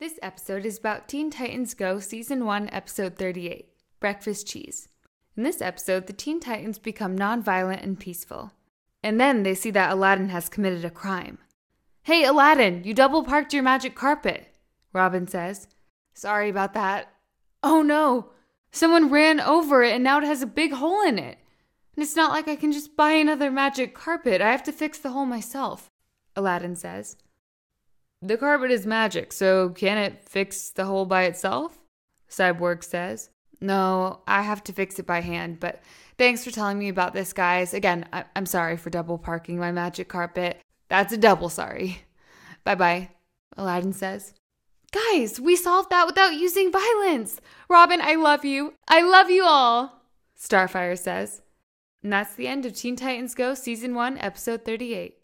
This episode is about Teen Titans Go Season 1, Episode 38 Breakfast Cheese. In this episode, the Teen Titans become nonviolent and peaceful. And then they see that Aladdin has committed a crime. Hey, Aladdin, you double parked your magic carpet, Robin says. Sorry about that. Oh no, someone ran over it and now it has a big hole in it. And it's not like I can just buy another magic carpet. I have to fix the hole myself, Aladdin says. The carpet is magic, so can it fix the hole by itself? Cyborg says. No, I have to fix it by hand, but thanks for telling me about this, guys. Again, I- am sorry for double parking my magic carpet. That's a double sorry. Bye bye, Aladdin says. Guys, we solved that without using violence. Robin, I love you. I love you all, Starfire says. And that's the end of Teen Titans Go Season 1, Episode 38.